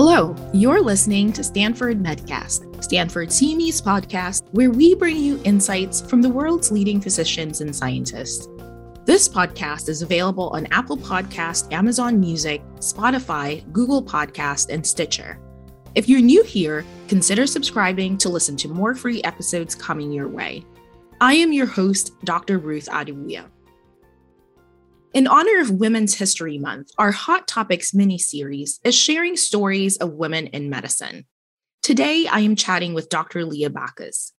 Hello, you're listening to Stanford Medcast, Stanford CME's podcast, where we bring you insights from the world's leading physicians and scientists. This podcast is available on Apple Podcast, Amazon Music, Spotify, Google Podcast, and Stitcher. If you're new here, consider subscribing to listen to more free episodes coming your way. I am your host, Dr. Ruth Adewuya. In honor of Women's History Month, our Hot Topics mini series is sharing stories of women in medicine. Today, I am chatting with Dr. Leah Backhus.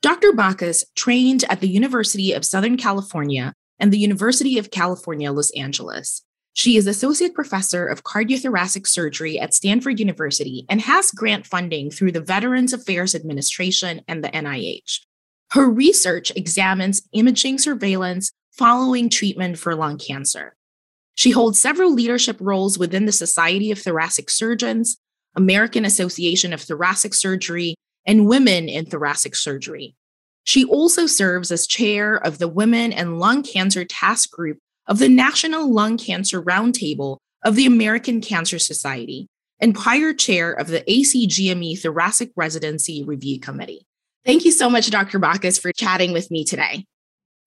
Dr. Backhus trained at the University of Southern California and the University of California, Los Angeles. She is Associate Professor of Cardiothoracic Surgery at Stanford University and has grant funding through the Veterans Affairs Administration and the NIH. Her research examines imaging surveillance following treatment for lung cancer. She holds several leadership roles within the Society of Thoracic Surgeons, American Association of Thoracic Surgery, and Women in Thoracic Surgery. She also serves as chair of the Women and Lung Cancer Task Group of the National Lung Cancer Roundtable of the American Cancer Society and prior chair of the ACGME Thoracic Residency Review Committee. Thank you so much, Dr. Backhus, for chatting with me today.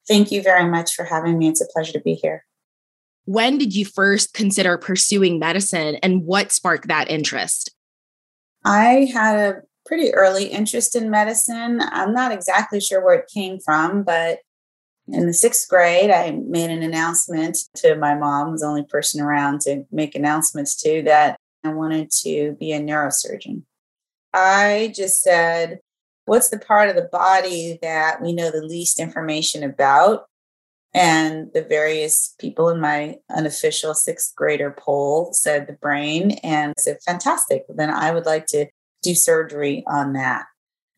Thank you very much for having me. It's a pleasure to be here. When did you first consider pursuing medicine and what sparked that interest? I had a pretty early interest in medicine. I'm not exactly sure where it came from, but in the sixth grade, I made an announcement to my mom, was the only person around to make announcements to, that I wanted to be a neurosurgeon. I just said, what's the part of the body that we know the least information about? And the various people in my unofficial sixth grader poll said the brain, and said, fantastic. Then I would like to do surgery on that.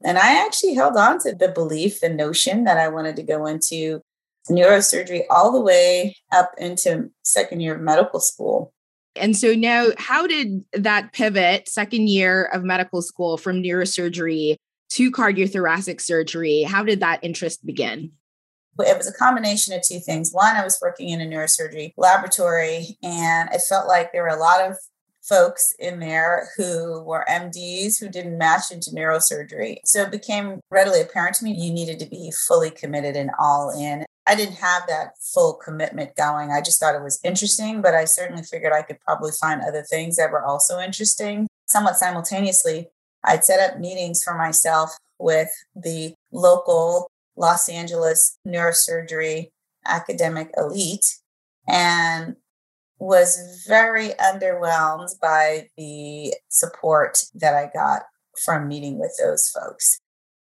And I actually held on to the belief, the notion that I wanted to go into neurosurgery all the way up into second year of medical school. And so now, how did that pivot, second year of medical school from neurosurgery to cardiothoracic surgery. How did that interest begin? It was a combination of two things. One, I was working in a neurosurgery laboratory, and it felt like there were a lot of folks in there who were MDs who didn't match into neurosurgery. So it became readily apparent to me you needed to be fully committed and all in. I didn't have that full commitment going. I just thought it was interesting, but I certainly figured I could probably find other things that were also interesting. Somewhat simultaneously, I'd set up meetings for myself with the local Los Angeles neurosurgery academic elite and was very underwhelmed by the support that I got from meeting with those folks.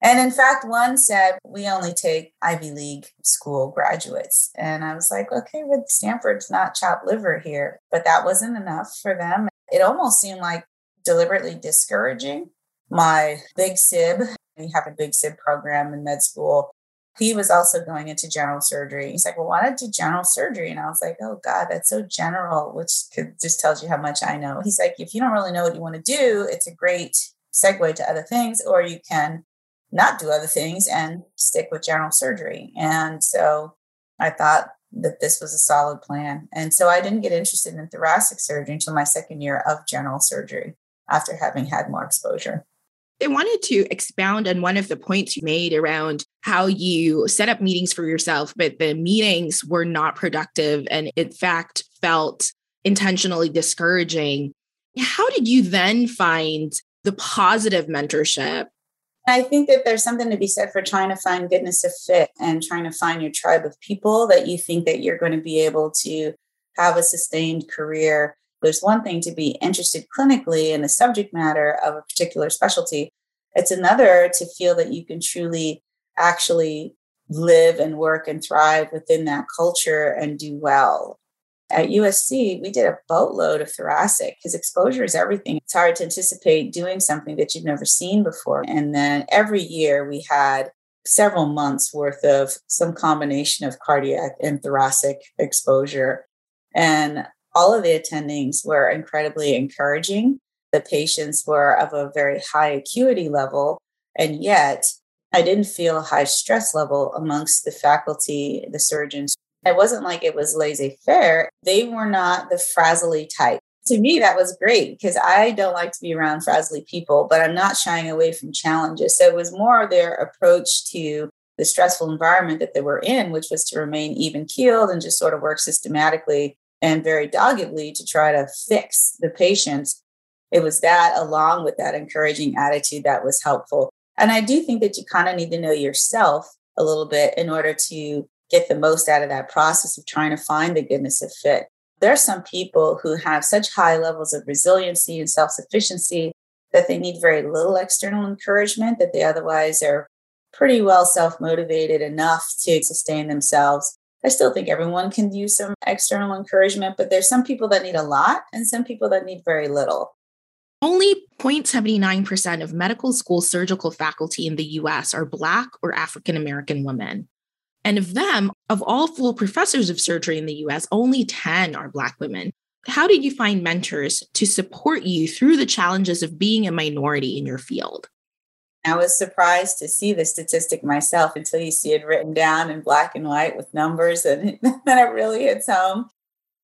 And in fact, one said, We only take Ivy League school graduates. And I was like, Okay, but Stanford's not chopped liver here. But that wasn't enough for them. It almost seemed like deliberately discouraging my big SIB, we have a big SIB program in med school. He was also going into general surgery. He's like, Well, why not do general surgery? And I was like, Oh God, that's so general, which could, just tells you how much I know. He's like, If you don't really know what you want to do, it's a great segue to other things, or you can not do other things and stick with general surgery. And so I thought that this was a solid plan. And so I didn't get interested in thoracic surgery until my second year of general surgery after having had more exposure. I wanted to expound on one of the points you made around how you set up meetings for yourself, but the meetings were not productive and, in fact, felt intentionally discouraging. How did you then find the positive mentorship? I think that there's something to be said for trying to find goodness of fit and trying to find your tribe of people that you think that you're going to be able to have a sustained career there's one thing to be interested clinically in the subject matter of a particular specialty. It's another to feel that you can truly actually live and work and thrive within that culture and do well. At USC, we did a boatload of thoracic because exposure is everything. It's hard to anticipate doing something that you've never seen before. And then every year we had several months worth of some combination of cardiac and thoracic exposure. And all of the attendings were incredibly encouraging. The patients were of a very high acuity level, and yet I didn't feel a high stress level amongst the faculty, the surgeons. It wasn't like it was laissez faire. They were not the frazzly type. to me, that was great because I don't like to be around frazzly people, but I'm not shying away from challenges. So it was more their approach to the stressful environment that they were in, which was to remain even keeled and just sort of work systematically and very doggedly to try to fix the patients. It was that, along with that encouraging attitude, that was helpful. And I do think that you kind of need to know yourself a little bit in order to get the most out of that process of trying to find the goodness of fit. There are some people who have such high levels of resiliency and self sufficiency that they need very little external encouragement, that they otherwise are pretty well self motivated enough to sustain themselves. I still think everyone can use some external encouragement, but there's some people that need a lot and some people that need very little. Only 0.79% of medical school surgical faculty in the US are Black or African American women. And of them, of all full professors of surgery in the US, only 10 are Black women. How did you find mentors to support you through the challenges of being a minority in your field? I was surprised to see the statistic myself until you see it written down in black and white with numbers, and then it really hits home.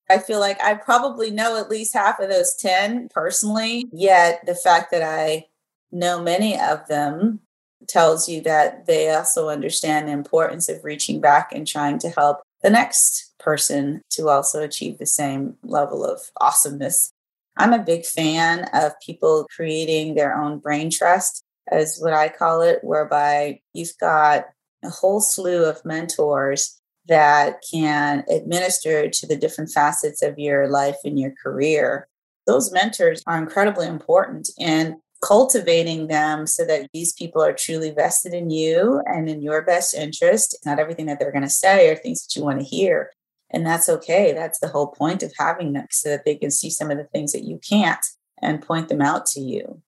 I feel like I probably know at least half of those 10 personally, yet the fact that I know many of them tells you that they also understand the importance of reaching back and trying to help the next person to also achieve the same level of awesomeness. I'm a big fan of people creating their own brain trust as what I call it, whereby you've got a whole slew of mentors that can administer to the different facets of your life and your career. Those mentors are incredibly important in cultivating them so that these people are truly vested in you and in your best interest. Not everything that they're going to say are things that you want to hear. And that's okay. That's the whole point of having them so that they can see some of the things that you can't and point them out to you.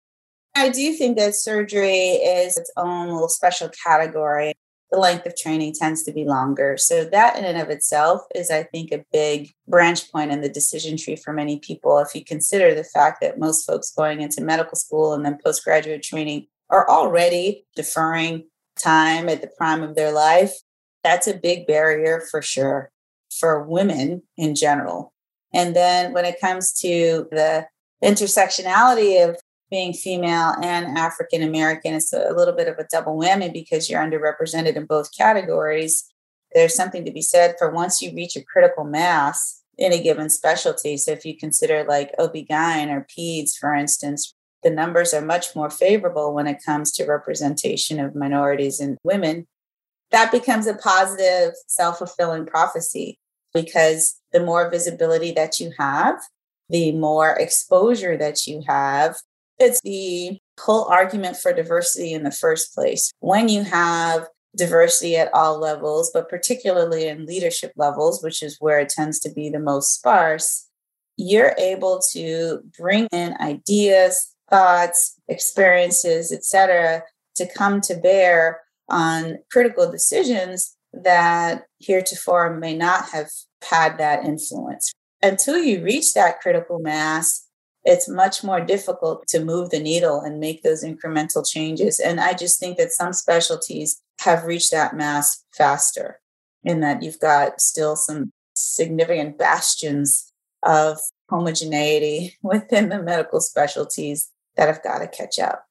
I do think that surgery is its own little special category. The length of training tends to be longer. So, that in and of itself is, I think, a big branch point in the decision tree for many people. If you consider the fact that most folks going into medical school and then postgraduate training are already deferring time at the prime of their life, that's a big barrier for sure for women in general. And then when it comes to the intersectionality of being female and African American is a little bit of a double whammy because you're underrepresented in both categories. There's something to be said for once you reach a critical mass in a given specialty. So if you consider like OB-GYN or PEDS, for instance, the numbers are much more favorable when it comes to representation of minorities and women. That becomes a positive, self fulfilling prophecy because the more visibility that you have, the more exposure that you have, it's the whole argument for diversity in the first place. When you have diversity at all levels, but particularly in leadership levels, which is where it tends to be the most sparse, you're able to bring in ideas, thoughts, experiences, etc., to come to bear on critical decisions that heretofore may not have had that influence. Until you reach that critical mass, it's much more difficult to move the needle and make those incremental changes. And I just think that some specialties have reached that mass faster in that you've got still some significant bastions of homogeneity within the medical specialties that have got to catch up.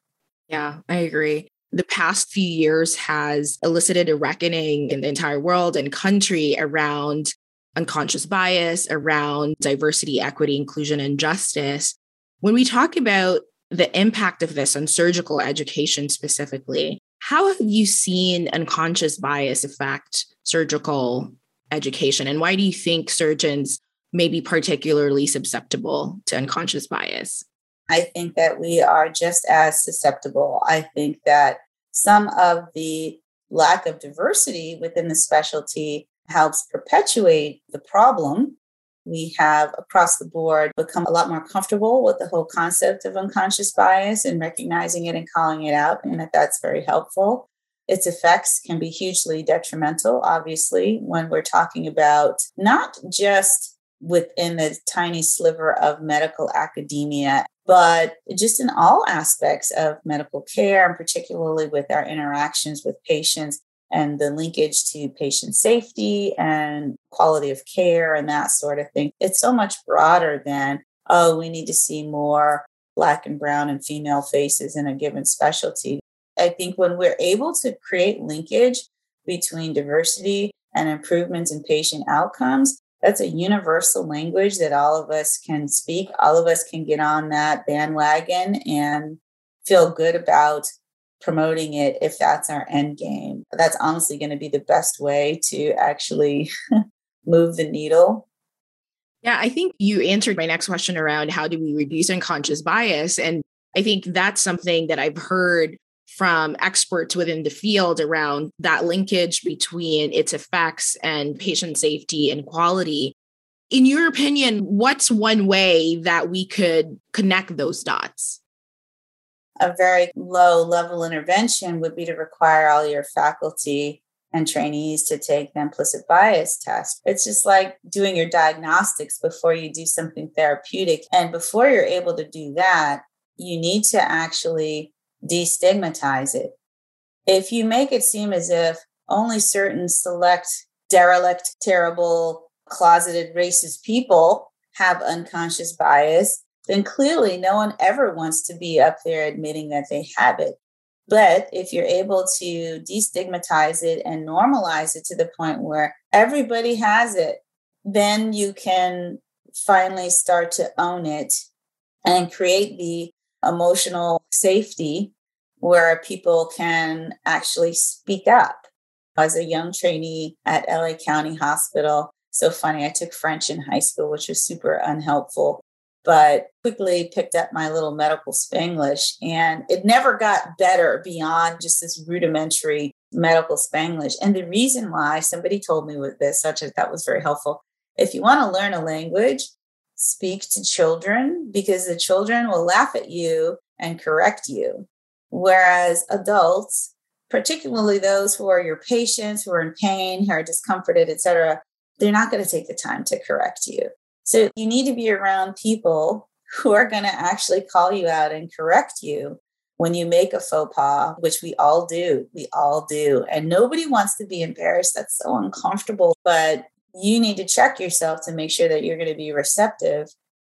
Yeah, I agree. The past few years has elicited a reckoning in the entire world and country around unconscious bias, around diversity, equity, inclusion, and justice. When we talk about the impact of this on surgical education specifically, how have you seen unconscious bias affect surgical education? And why do you think surgeons may be particularly susceptible to unconscious bias? I think that we are just as susceptible. I think that some of the lack of diversity within the specialty helps perpetuate the problem we have across the board become a lot more comfortable with the whole concept of unconscious bias and recognizing it and calling it out, and that that's very helpful. Its effects can be hugely detrimental, obviously, when we're talking about not just within the tiny sliver of medical academia, but just in all aspects of medical care, and particularly with our interactions with patients and the linkage to patient safety and quality of care and that sort of thing. It's so much broader than oh, we need to see more Black and Brown and female faces in a given specialty. I think when we're able to create linkage between diversity and improvements in patient outcomes, that's a universal language that all of us can speak. All of us can get on that bandwagon and feel good about promoting it if that's our end game. That's honestly going to be the best way to actually move the needle. Yeah, I think you answered my next question around how do we reduce unconscious bias. And I think that's something that I've heard from experts within the field around that linkage between its effects and patient safety and quality. In your opinion, what's one way that we could connect those dots? A very low level intervention would be to require all your faculty and trainees to take the implicit bias test. It's just like doing your diagnostics before you do something therapeutic. And before you're able to do that, you need to actually destigmatize it. If you make it seem as if only certain select, derelict, terrible, closeted racist people have unconscious bias, then clearly no one ever wants to be up there admitting that they have it. But if you're able to destigmatize it and normalize it to the point where everybody has it, then you can finally start to own it and create the emotional safety where people can actually speak up. As a young trainee at LA County Hospital, so funny, I took French in high school, which was super unhelpful, but quickly picked up my little medical Spanglish. And it never got better beyond just this rudimentary medical Spanglish. And the reason why somebody told me with this, such as that was very helpful. If you want to learn a language, speak to children because the children will laugh at you and correct you. Whereas adults, particularly those who are your patients, who are in pain, who are discomforted, etc., they're not going to take the time to correct you. So you need to be around people who are going to actually call you out and correct you when you make a faux pas, which we all do. We all do. And nobody wants to be embarrassed. That's so uncomfortable. But you need to check yourself to make sure that you're going to be receptive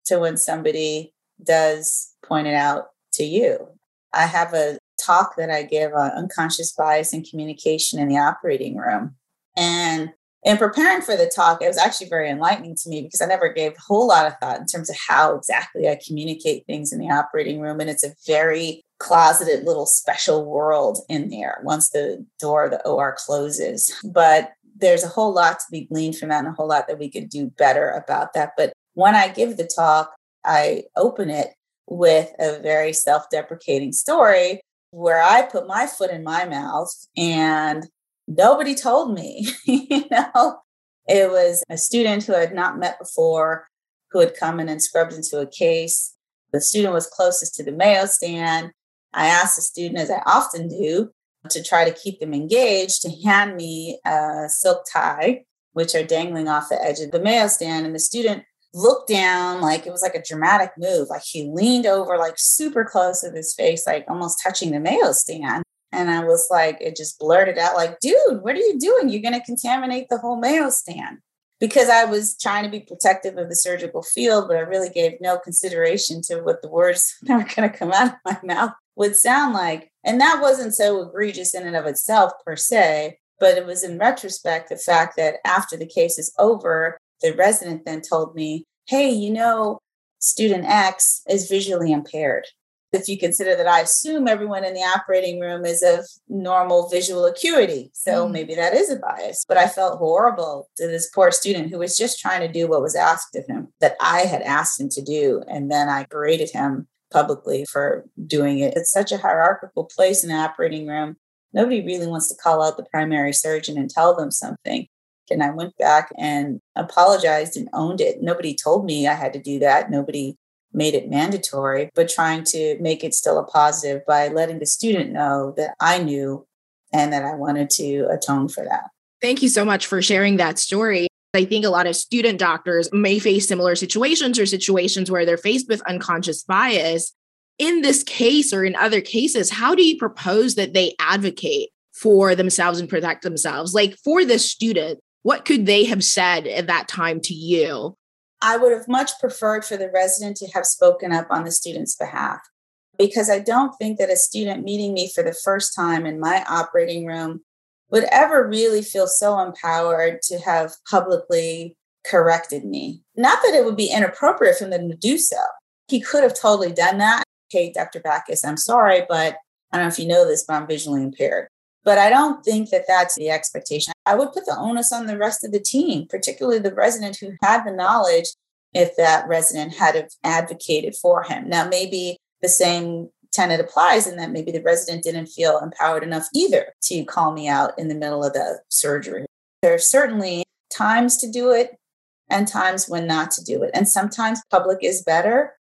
to when somebody does point it out to you. I have a talk that I give on unconscious bias and communication in the operating room. And in preparing for the talk, it was actually very enlightening to me because I never gave a whole lot of thought in terms of how exactly I communicate things in the operating room. And it's a very closeted little special world in there once the door of the OR closes. But there's a whole lot to be gleaned from that and a whole lot that we could do better about that. But when I give the talk, I open it with a very self deprecating story where I put my foot in my mouth and nobody told me. you know, it was a student who I had not met before who had come in and scrubbed into a case. The student was closest to the Mayo stand. I asked the student, as I often do, to try to keep them engaged, to hand me a silk tie, which are dangling off the edge of the Mayo stand. And the student looked down like it was like a dramatic move. Like he leaned over, like super close to his face, like almost touching the Mayo stand. And I was like, it just blurted out, like, dude, what are you doing? You're going to contaminate the whole Mayo stand. Because I was trying to be protective of the surgical field, but I really gave no consideration to what the words that were going to come out of my mouth would sound like. And that wasn't so egregious in and of itself, per se, but it was in retrospect the fact that after the case is over, the resident then told me, hey, you know, student X is visually impaired. If you consider that I assume everyone in the operating room is of normal visual acuity. So mm. maybe that is a bias. But I felt horrible to this poor student who was just trying to do what was asked of him that I had asked him to do. And then I berated him publicly for doing it. It's such a hierarchical place in the operating room. Nobody really wants to call out the primary surgeon and tell them something. And I went back and apologized and owned it. Nobody told me I had to do that. Nobody made it mandatory, but trying to make it still a positive by letting the student know that I knew and that I wanted to atone for that. Thank you so much for sharing that story. I think a lot of student doctors may face similar situations or situations where they're faced with unconscious bias. In this case or in other cases, how do you propose that they advocate for themselves and protect themselves? Like for this student, what could they have said at that time to you? I would have much preferred for the resident to have spoken up on the student's behalf because I don't think that a student meeting me for the first time in my operating room would ever really feel so empowered to have publicly corrected me. Not that it would be inappropriate for them to do so. He could have totally done that. Hey, Dr. Backhus, I'm sorry, but I don't know if you know this, but I'm visually impaired. But I don't think that that's the expectation. I would put the onus on the rest of the team, particularly the resident who had the knowledge if that resident had advocated for him. Now, maybe the same tenet applies in that maybe the resident didn't feel empowered enough either to call me out in the middle of the surgery. There are certainly times to do it and times when not to do it. And sometimes public is better,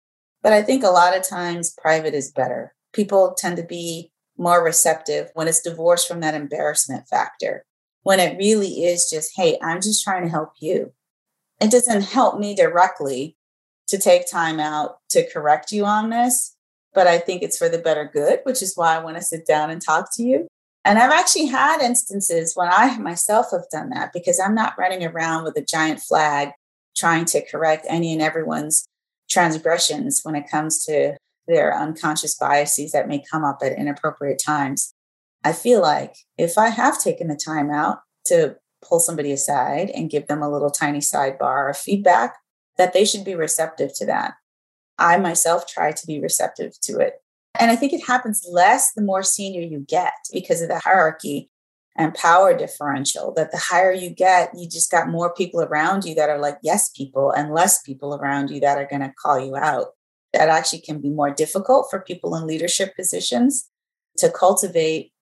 but I think a lot of times private is better. People tend to be more receptive when it's divorced from that embarrassment factor, when it really is just, hey, I'm just trying to help you. It doesn't help me directly to take time out to correct you on this, but I think it's for the better good, which is why I want to sit down and talk to you. And I've actually had instances when I myself have done that because I'm not running around with a giant flag trying to correct any and everyone's transgressions when it comes to their unconscious biases that may come up at inappropriate times. I feel like if I have taken the time out to pull somebody aside and give them a little tiny sidebar of feedback, that they should be receptive to that. I myself try to be receptive to it. And I think it happens less the more senior you get because of the hierarchy and power differential. That the higher you get, you just got more people around you that are like yes people and less people around you that are going to call you out that actually can be more difficult for people in leadership positions to cultivate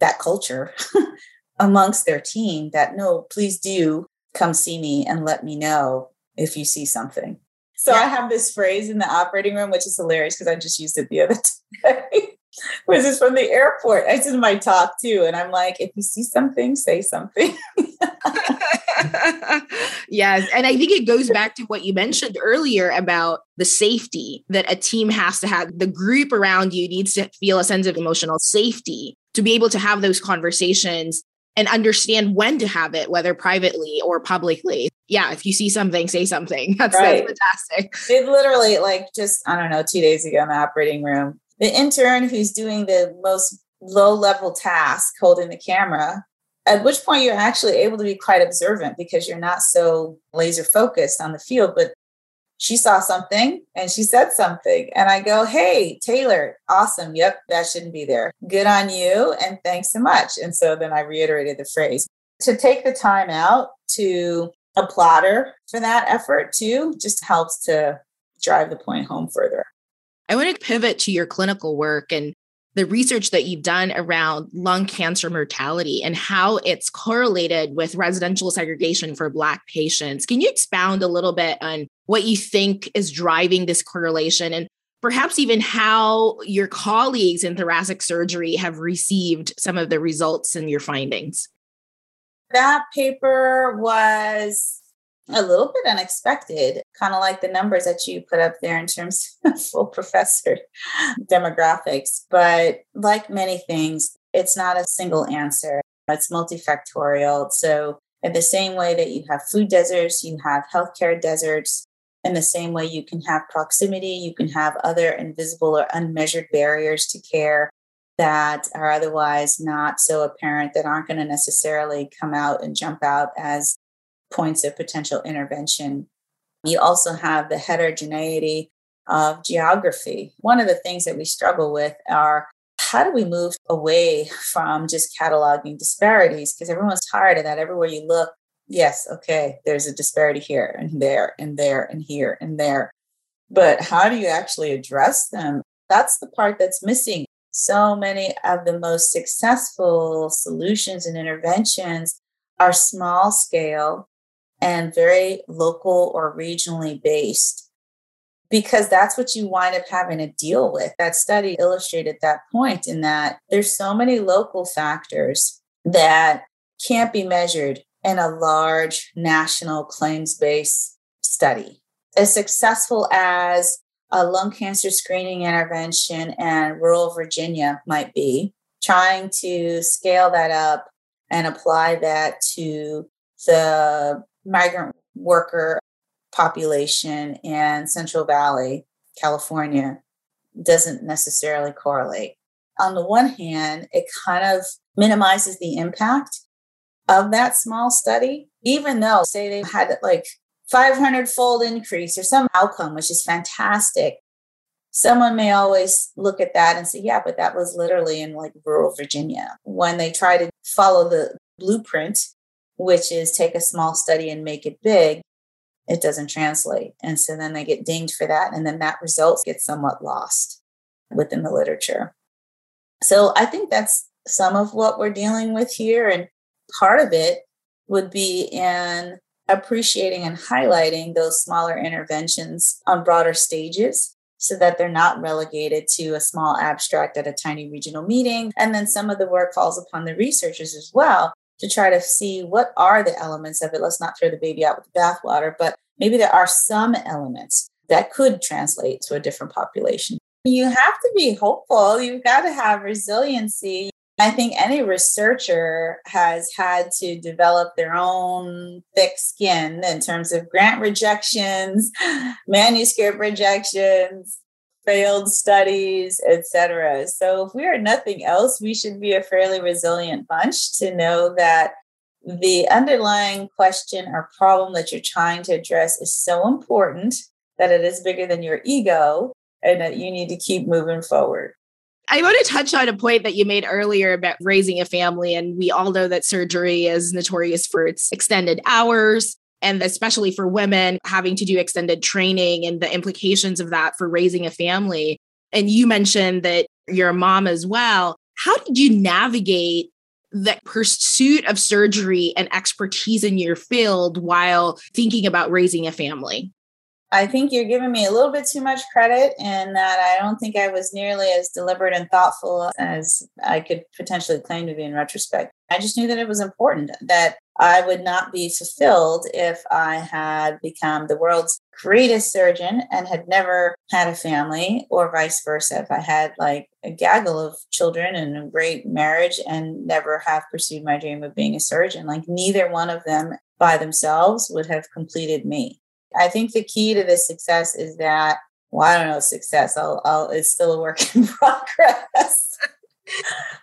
that culture amongst their team that no, please do come see me and let me know if you see something. So yeah. I have this phrase in the operating room, which is hilarious because I just used it the other day. Was this from the airport? It's in my talk too. And I'm like, if you see something, say something. yes. And I think it goes back to what you mentioned earlier about the safety that a team has to have. The group around you needs to feel a sense of emotional safety to be able to have those conversations and understand when to have it, whether privately or publicly. Yeah, if you see something, say something. That's, right. that's fantastic. It literally, like, just, I don't know, two days ago in the operating room, the intern who's doing the most low level task, holding the camera, at which point you're actually able to be quite observant because you're not so laser focused on the field. But she saw something and she said something. And I go, Hey, Taylor, awesome. Yep, that shouldn't be there. Good on you. And thanks so much. And so then I reiterated the phrase to take the time out to applaud her for that effort too, just helps to drive the point home further. I want to pivot to your clinical work and the research that you've done around lung cancer mortality and how it's correlated with residential segregation for Black patients. Can you expound a little bit on what you think is driving this correlation and perhaps even how your colleagues in thoracic surgery have received some of the results and your findings? That paper was a little bit unexpected, kind of like the numbers that you put up there in terms of full professor demographics. But like many things, it's not a single answer, it's multifactorial. So, in the same way that you have food deserts, you have healthcare deserts. In the same way, you can have proximity, you can have other invisible or unmeasured barriers to care that are otherwise not so apparent that aren't going to necessarily come out and jump out as points of potential intervention. You also have the heterogeneity of geography. One of the things that we struggle with are how do we move away from just cataloging disparities? Because everyone's tired of that. Everywhere you look, yes, okay, there's a disparity here and there and there and here and there. But how do you actually address them? That's the part that's missing. So many of the most successful solutions and interventions are small scale and very local or regionally based because that's what you wind up having to deal with. That study illustrated that point in that there's so many local factors that can't be measured in a large national claims based study. As successful as a lung cancer screening intervention in rural Virginia might be, trying to scale that up and apply that to the migrant worker population in Central Valley, California, doesn't necessarily correlate. On the one hand, it kind of minimizes the impact of that small study, even though, say, they had like 500 fold increase or some outcome, which is fantastic. Someone may always look at that and say, yeah, but that was literally in like rural Virginia. When they try to follow the blueprint, which is take a small study and make it big, it doesn't translate. And so then they get dinged for that. And then that result gets somewhat lost within the literature. So I think that's some of what we're dealing with here. And part of it would be in appreciating and highlighting those smaller interventions on broader stages so that they're not relegated to a small abstract at a tiny regional meeting. And then some of the work falls upon the researchers as well to try to see what are the elements of it. Let's not throw the baby out with the bathwater, but maybe there are some elements that could translate to a different population. You have to be hopeful. You've got to have resiliency. I think any researcher has had to develop their own thick skin in terms of grant rejections, manuscript rejections, failed studies, etc. So if we are nothing else, we should be a fairly resilient bunch to know that the underlying question or problem that you're trying to address is so important that it is bigger than your ego and that you need to keep moving forward. I want to touch on a point that you made earlier about raising a family. And we all know that surgery is notorious for its extended hours, and especially for women having to do extended training and the implications of that for raising a family. And you mentioned that you're a mom as well. How did you navigate the pursuit of surgery and expertise in your field while thinking about raising a family? I think you're giving me a little bit too much credit in that I don't think I was nearly as deliberate and thoughtful as I could potentially claim to be in retrospect. I just knew that it was important that I would not be fulfilled if I had become the world's greatest surgeon and had never had a family, or vice versa. If I had like a gaggle of children and a great marriage and never have pursued my dream of being a surgeon, like neither one of them by themselves would have completed me. I think the key to this success is that, well, I don't know, success, I'll, I'll, it's still a work in progress.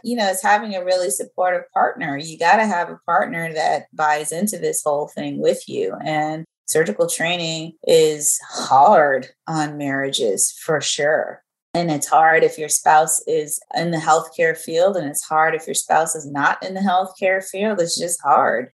You know, it's having a really supportive partner. You got to have a partner that buys into this whole thing with you. And surgical training is hard on marriages for sure. And it's hard if your spouse is in the healthcare field, and it's hard if your spouse is not in the healthcare field. It's just hard.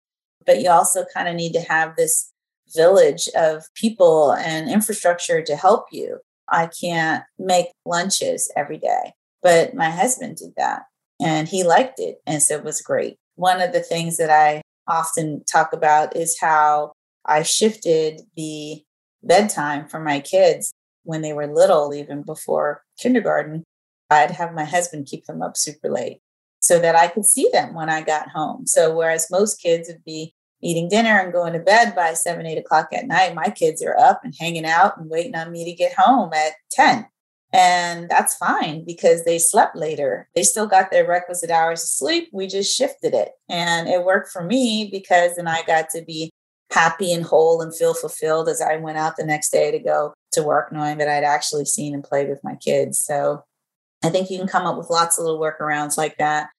But you also kind of need to have this village of people and infrastructure to help you. I can't make lunches every day, but my husband did that and he liked it. And so it was great. One of the things that I often talk about is how I shifted the bedtime for my kids when they were little, even before kindergarten. I'd have my husband keep them up super late so that I could see them when I got home. So, whereas most kids would be eating dinner and going to bed by seven, eight o'clock at night. My kids are up and hanging out and waiting on me to get home at 10. And that's fine because they slept later. They still got their requisite hours of sleep. We just shifted it. And it worked for me because then I got to be happy and whole and feel fulfilled as I went out the next day to go to work, knowing that I'd actually seen and played with my kids. So I think you can come up with lots of little workarounds like that.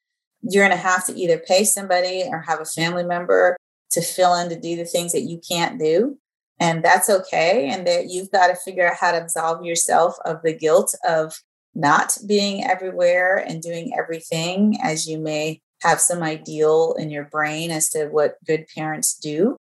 You're going to have to either pay somebody or have a family member to fill in to do the things that you can't do. And that's okay. And that you've got to figure out how to absolve yourself of the guilt of not being everywhere and doing everything as you may have some ideal in your brain as to what good parents do.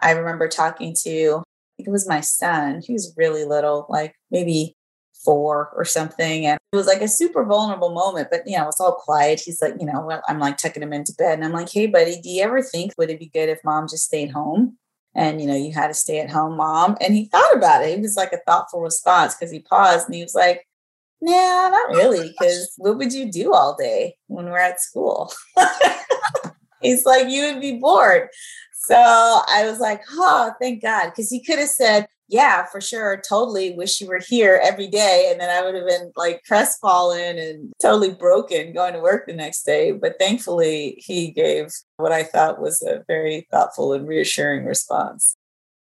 I remember talking to, I think it was my son, he was really little, like maybe four or something. And it was like a super vulnerable moment, but you know, it's all quiet. He's like, you know, I'm like tucking him into bed and I'm like, hey, buddy, do you ever think would it be good if mom just stayed home? And you know, you had a stay at home mom. And he thought about it. It was like a thoughtful response because he paused and he was like, Nah, not really. Because what would you do all day when we're at school? He's like, you would be bored. So I was like, oh, thank God. Because he could have said, yeah, for sure. Totally wish you were here every day. And then I would have been like crestfallen and totally broken going to work the next day. But thankfully, he gave what I thought was a very thoughtful and reassuring response.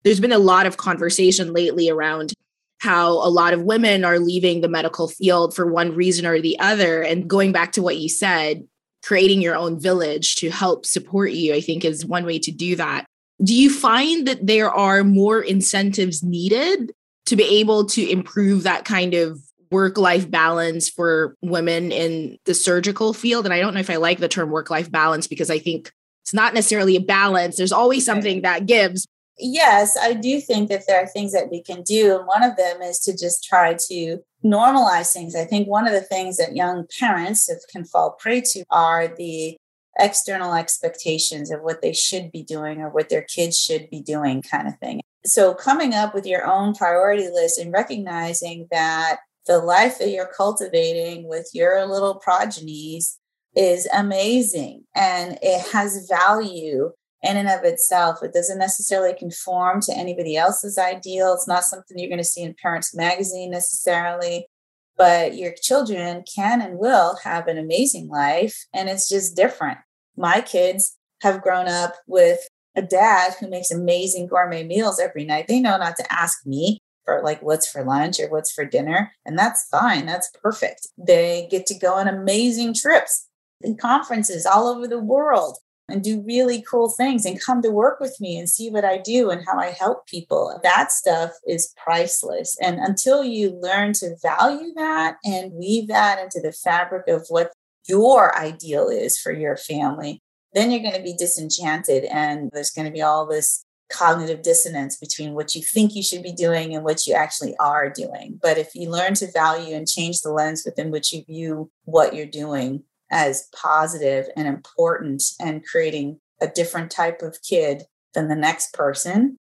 there's been a lot of conversation lately around how a lot of women are leaving the medical field for one reason or the other. And going back to what you said, creating your own village to help support you, I think is one way to do that. Do you find that there are more incentives needed to be able to improve that kind of work life balance for women in the surgical field? And I don't know if I like the term work life balance because I think it's not necessarily a balance. There's always something that gives, yes, I do think that there are things that we can do. And one of them is to just try to normalize things. I think one of the things that young parents can fall prey to are the external expectations of what they should be doing or what their kids should be doing, kind of thing. So, coming up with your own priority list and recognizing that the life that you're cultivating with your little progenies is amazing and it has value in and of itself. It doesn't necessarily conform to anybody else's ideal. It's not something you're going to see in Parents Magazine necessarily, but your children can and will have an amazing life. And it's just different. My kids have grown up with a dad who makes amazing gourmet meals every night. They know not to ask me for like what's for lunch or what's for dinner. And that's fine. That's perfect. They get to go on amazing trips and conferences all over the world and do really cool things and come to work with me and see what I do and how I help people. That stuff is priceless. And until you learn to value that and weave that into the fabric of what your ideal is for your family, then you're going to be disenchanted and there's going to be all this cognitive dissonance between what you think you should be doing and what you actually are doing. But if you learn to value and change the lens within which you view what you're doing, as positive and important and creating a different type of kid than the next person,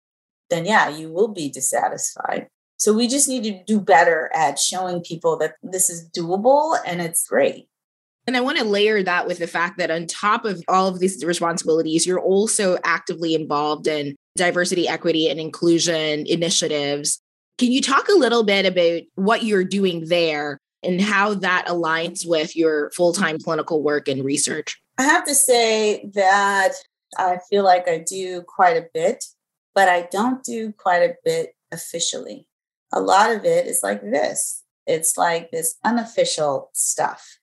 then yeah, you will be dissatisfied. So we just need to do better at showing people that this is doable and it's great. And I want to layer that with the fact that on top of all of these responsibilities, you're also actively involved in diversity, equity, and inclusion initiatives. Can you talk a little bit about what you're doing there and how that aligns with your full time clinical work and research? I have to say that I feel like I do quite a bit, but I don't do quite a bit officially. A lot of it is like this it's like this unofficial stuff.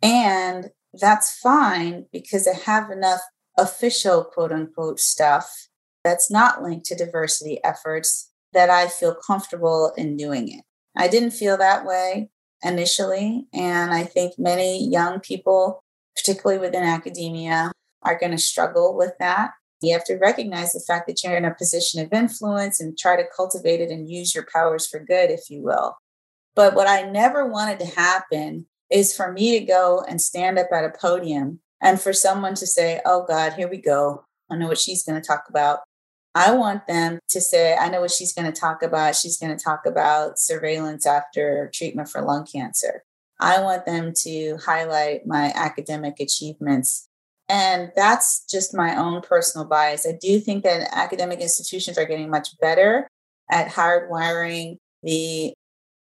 And that's fine because I have enough official quote unquote stuff that's not linked to diversity efforts that I feel comfortable in doing it. I didn't feel that way initially. And I think many young people, particularly within academia, are going to struggle with that. You have to recognize the fact that you're in a position of influence and try to cultivate it and use your powers for good, if you will. But what I never wanted to happen is for me to go and stand up at a podium and for someone to say, Oh God, here we go. I know what she's going to talk about. I want them to say, I know what she's going to talk about. She's going to talk about surveillance after treatment for lung cancer. I want them to highlight my academic achievements. And that's just my own personal bias. I do think that academic institutions are getting much better at hardwiring the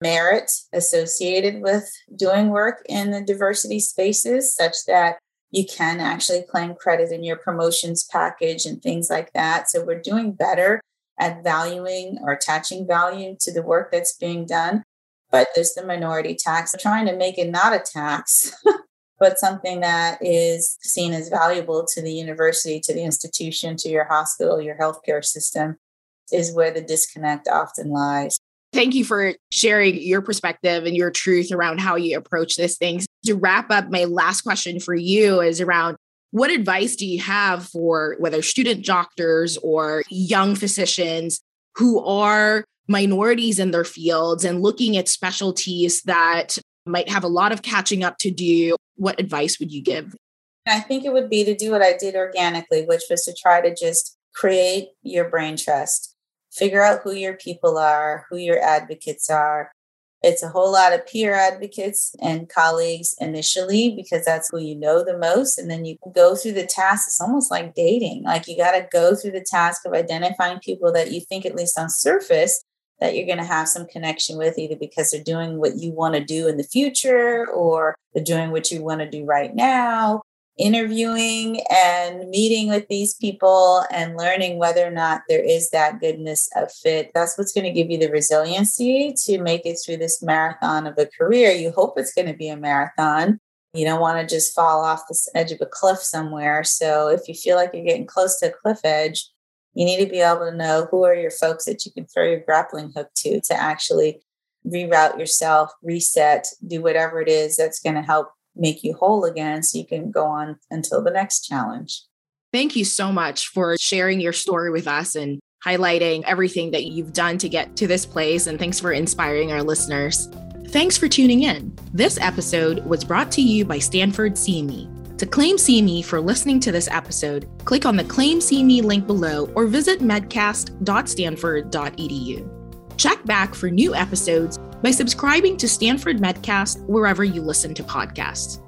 merit associated with doing work in the diversity spaces such that you can actually claim credit in your promotions package and things like that. So we're doing better at valuing or attaching value to the work that's being done. But there's the minority tax, trying to make it not a tax, but something that is seen as valuable to the university, to the institution, to your hospital, your healthcare system, is where the disconnect often lies. Thank you for sharing your perspective and your truth around how you approach this thing. To wrap up, my last question for you is around what advice do you have for whether student doctors or young physicians who are minorities in their fields and looking at specialties that might have a lot of catching up to do? What advice would you give? I think it would be to do what I did organically, which was to try to just create your brain trust figure out who your people are, who your advocates are. It's a whole lot of peer advocates and colleagues initially because that's who you know the most. And then you go through the task. It's almost like dating. Like you got to go through the task of identifying people that you think, at least on surface, that you're going to have some connection with, either because they're doing what you want to do in the future or they're doing what you want to do right now. Interviewing and meeting with these people and learning whether or not there is that goodness of fit. That's what's going to give you the resiliency to make it through this marathon of a career. You hope it's going to be a marathon. You don't want to just fall off the edge of a cliff somewhere. So if you feel like you're getting close to a cliff edge, you need to be able to know who are your folks that you can throw your grappling hook to to actually reroute yourself, reset, do whatever it is that's going to help make you whole again so you can go on until the next challenge. Thank you so much for sharing your story with us and highlighting everything that you've done to get to this place. And thanks for inspiring our listeners. Thanks for tuning in. This episode was brought to you by Stanford CME. To claim CME for listening to this episode, click on the Claim CME link below or visit medcast.stanford.edu. Check back for new episodes by subscribing to Stanford Medcast wherever you listen to podcasts.